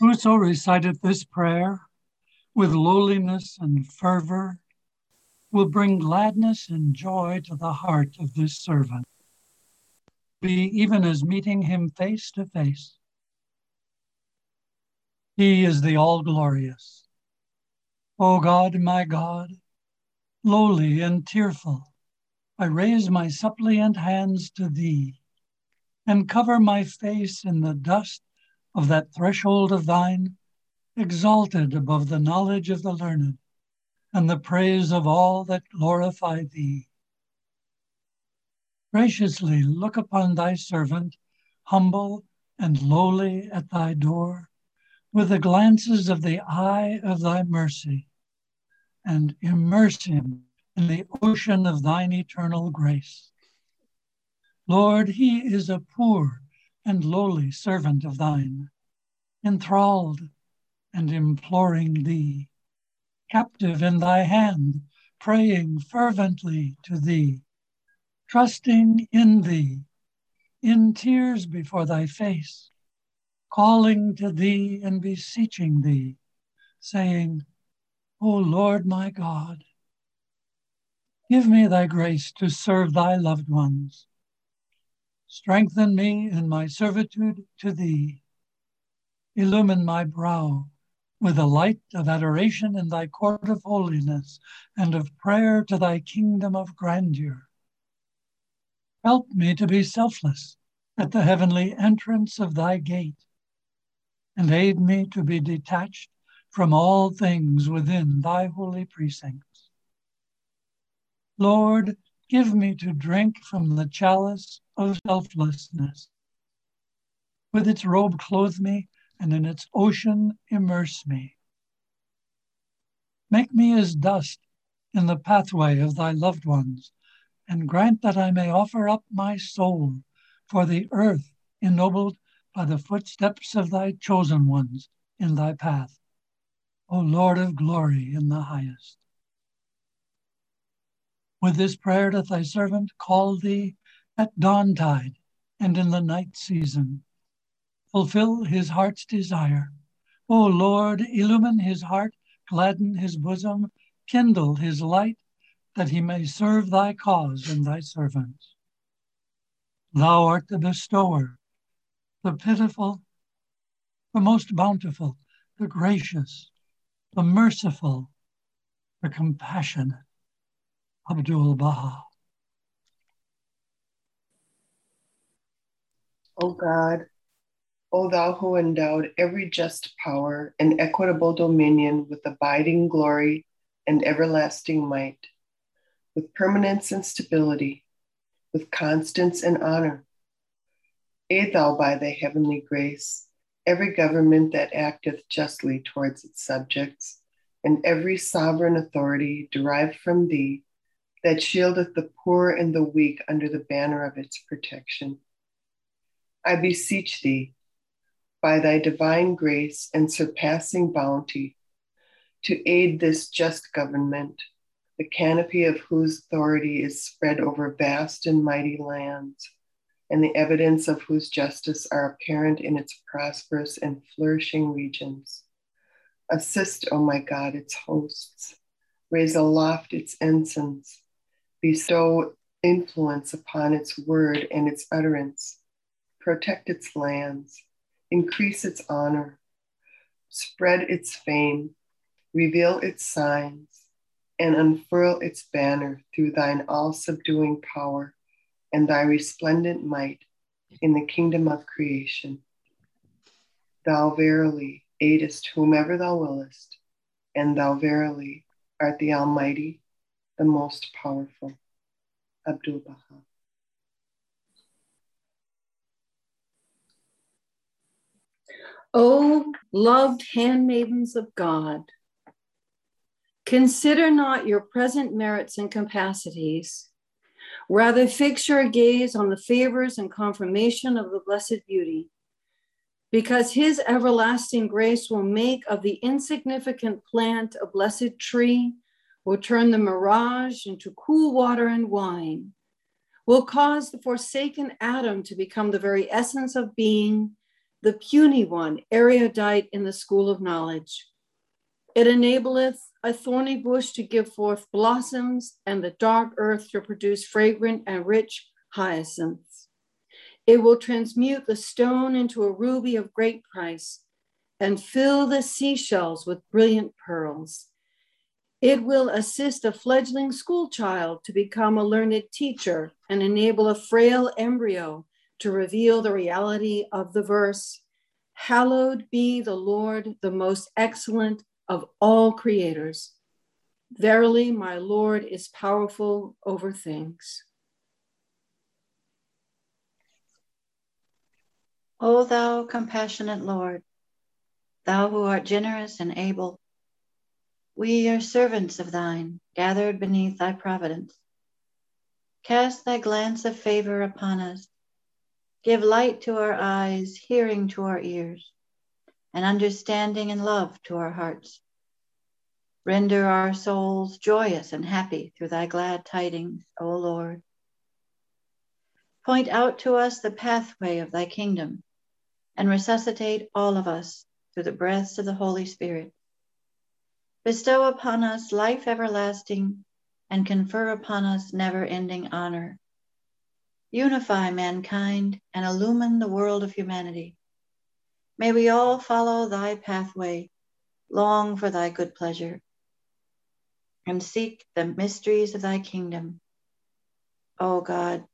Whoso reciteth this prayer with lowliness and fervor will bring gladness and joy to the heart of this servant. Be even as meeting him face to face. He is the all glorious. O God, my God, lowly and tearful, I raise my suppliant hands to thee and cover my face in the dust of that threshold of thine, exalted above the knowledge of the learned and the praise of all that glorify thee. Graciously look upon thy servant, humble and lowly at thy door, with the glances of the eye of thy mercy, and immerse him in the ocean of thine eternal grace. Lord, he is a poor and lowly servant of thine, enthralled and imploring thee captive in thy hand, praying fervently to thee, trusting in thee, in tears before thy face, calling to thee and beseeching thee, saying, O Lord my God, give me thy grace to serve thy loved ones. Strengthen me in my servitude to thee. Illumine my brow with the light of adoration in thy court of holiness and of prayer to thy kingdom of grandeur. Help me to be selfless at the heavenly entrance of thy gate, and aid me to be detached from all things within thy holy precincts. Lord, give me to drink from the chalice of selflessness. With its robe, clothe me and in its ocean immerse me. Make me as dust in the pathway of thy loved ones, and grant that I may offer up my soul for the earth ennobled by the footsteps of thy chosen ones in thy path, O Lord of glory in the highest. With this prayer doth thy servant call thee at dawntide and in the night season fulfill his heart's desire. O Lord, illumine his heart, gladden his bosom, kindle his light, that he may serve thy cause and thy servants. Thou art the bestower, the pitiful, the most bountiful, the gracious, the merciful, the compassionate. Abdul Baha. O God, O thou who endowed every just power and equitable dominion with abiding glory and everlasting might, with permanence and stability, with constance and honor, aid thou by thy heavenly grace every government that acteth justly towards its subjects, and every sovereign authority derived from thee that shieldeth the poor and the weak under the banner of its protection. I beseech thee, by thy divine grace and surpassing bounty to aid this just government, the canopy of whose authority is spread over vast and mighty lands, and the evidence of whose justice are apparent in its prosperous and flourishing regions. Assist, O oh my God, its hosts, raise aloft its ensigns, bestow influence upon its word and its utterance, protect its lands. Increase its honor, spread its fame, reveal its signs, and unfurl its banner through thine all subduing power and thy resplendent might in the kingdom of creation. Thou verily aidest whomever thou willest, and thou verily art the Almighty, the most powerful. Abdul Baha. O loved handmaidens of God, consider not your present merits and capacities. Rather, fix your gaze on the favors and confirmation of the Blessed Beauty, because his everlasting grace will make of the insignificant plant a blessed tree, will turn the mirage into cool water and wine, will cause the forsaken atom to become the very essence of being the puny one, erudite in the school of knowledge. It enableth a thorny bush to give forth blossoms and the dark earth to produce fragrant and rich hyacinths. It will transmute the stone into a ruby of great price and fill the seashells with brilliant pearls. It will assist a fledgling school child to become a learned teacher and enable a frail embryo to reveal the reality of the verse Hallowed be the Lord, the most excellent of all creators. Verily, my Lord is powerful over things. O thou compassionate Lord, thou who art generous and able, we are servants of thine, gathered beneath thy providence. Cast thy glance of favor upon us Give light to our eyes, hearing to our ears, and understanding and love to our hearts. Render our souls joyous and happy through thy glad tidings, O Lord. Point out to us the pathway of thy kingdom and resuscitate all of us through the breaths of the Holy Spirit. Bestow upon us life everlasting and confer upon us never ending honor Unify mankind and illumine the world of humanity. May we all follow thy pathway, long for thy good pleasure, and seek the mysteries of thy kingdom. O oh God,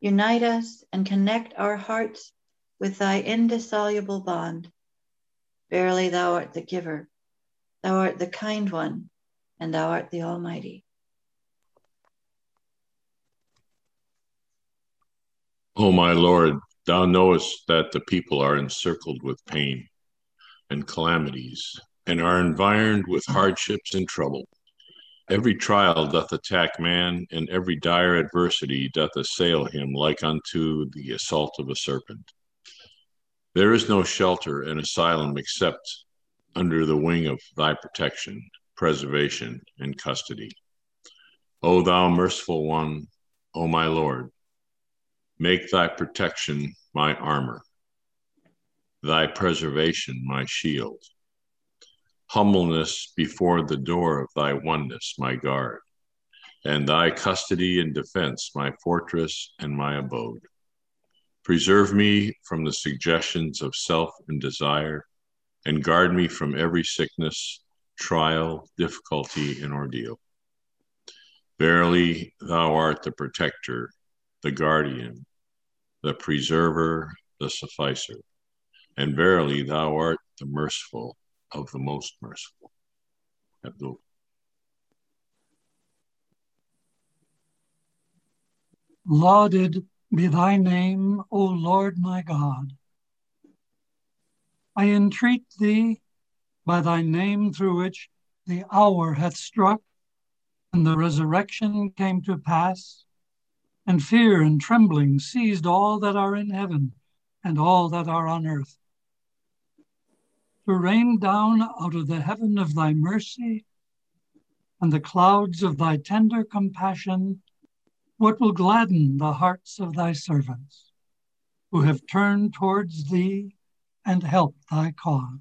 unite us and connect our hearts with thy indissoluble bond. Verily, thou art the giver, thou art the kind one, and thou art the Almighty. O my Lord, thou knowest that the people are encircled with pain and calamities, and are environed with hardships and trouble. Every trial doth attack man, and every dire adversity doth assail him like unto the assault of a serpent. There is no shelter and asylum except under the wing of thy protection, preservation, and custody. O thou merciful one, O my Lord, Make thy protection my armor, thy preservation my shield, humbleness before the door of thy oneness my guard, and thy custody and defense my fortress and my abode. Preserve me from the suggestions of self and desire, and guard me from every sickness, trial, difficulty, and ordeal. Verily, thou art the protector the guardian, the preserver, the sufficer. And verily, thou art the merciful of the most merciful. Abdul. Lauded be thy name, O Lord my God. I entreat thee by thy name through which the hour hath struck and the resurrection came to pass and fear and trembling seized all that are in heaven and all that are on earth. To rain down out of the heaven of thy mercy and the clouds of thy tender compassion what will gladden the hearts of thy servants who have turned towards thee and help thy cause.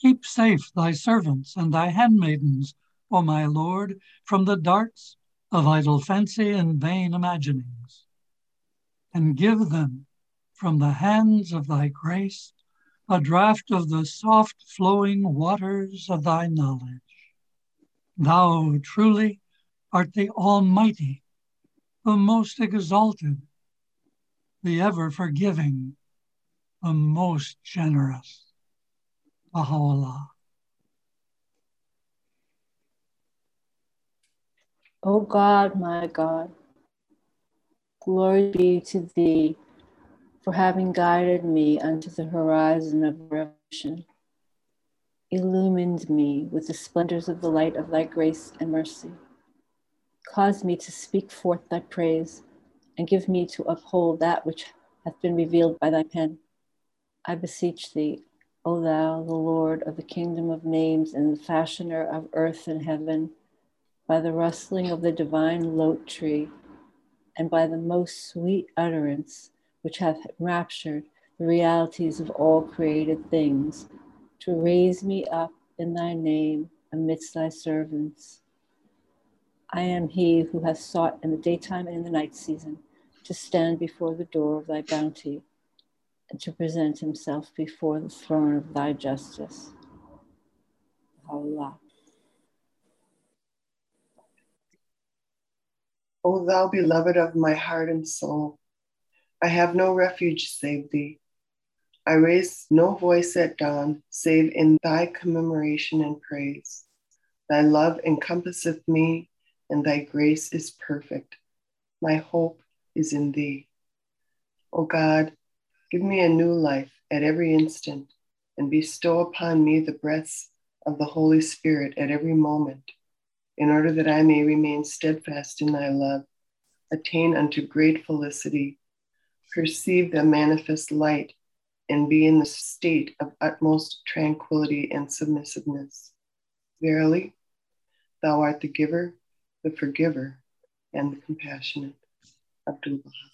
Keep safe thy servants and thy handmaidens, O my Lord, from the darts of idle fancy and vain imaginings, and give them from the hands of thy grace a draught of the soft flowing waters of thy knowledge. Thou truly art the Almighty, the most exalted, the ever forgiving, the most generous. Baha'u'llah. O God, my God, glory be to thee for having guided me unto the horizon of revelation, illumined me with the splendors of the light of thy grace and mercy. Cause me to speak forth thy praise, and give me to uphold that which hath been revealed by thy pen. I beseech thee, O thou, the Lord of the kingdom of names and the fashioner of earth and heaven, by the rustling of the divine lote tree, and by the most sweet utterance which hath raptured the realities of all created things, to raise me up in thy name amidst thy servants. I am he who hath sought in the daytime and in the night season to stand before the door of thy bounty to present himself before the throne of thy justice. Allah. O thou beloved of my heart and soul, I have no refuge save thee. I raise no voice at dawn save in thy commemoration and praise. Thy love encompasseth me, and thy grace is perfect. My hope is in thee. O God, give me a new life at every instant, and bestow upon me the breaths of the Holy Spirit at every moment, in order that I may remain steadfast in thy love, attain unto great felicity, perceive the manifest light, and be in the state of utmost tranquility and submissiveness. Verily, thou art the giver, the forgiver, and the compassionate. Abdul Baha.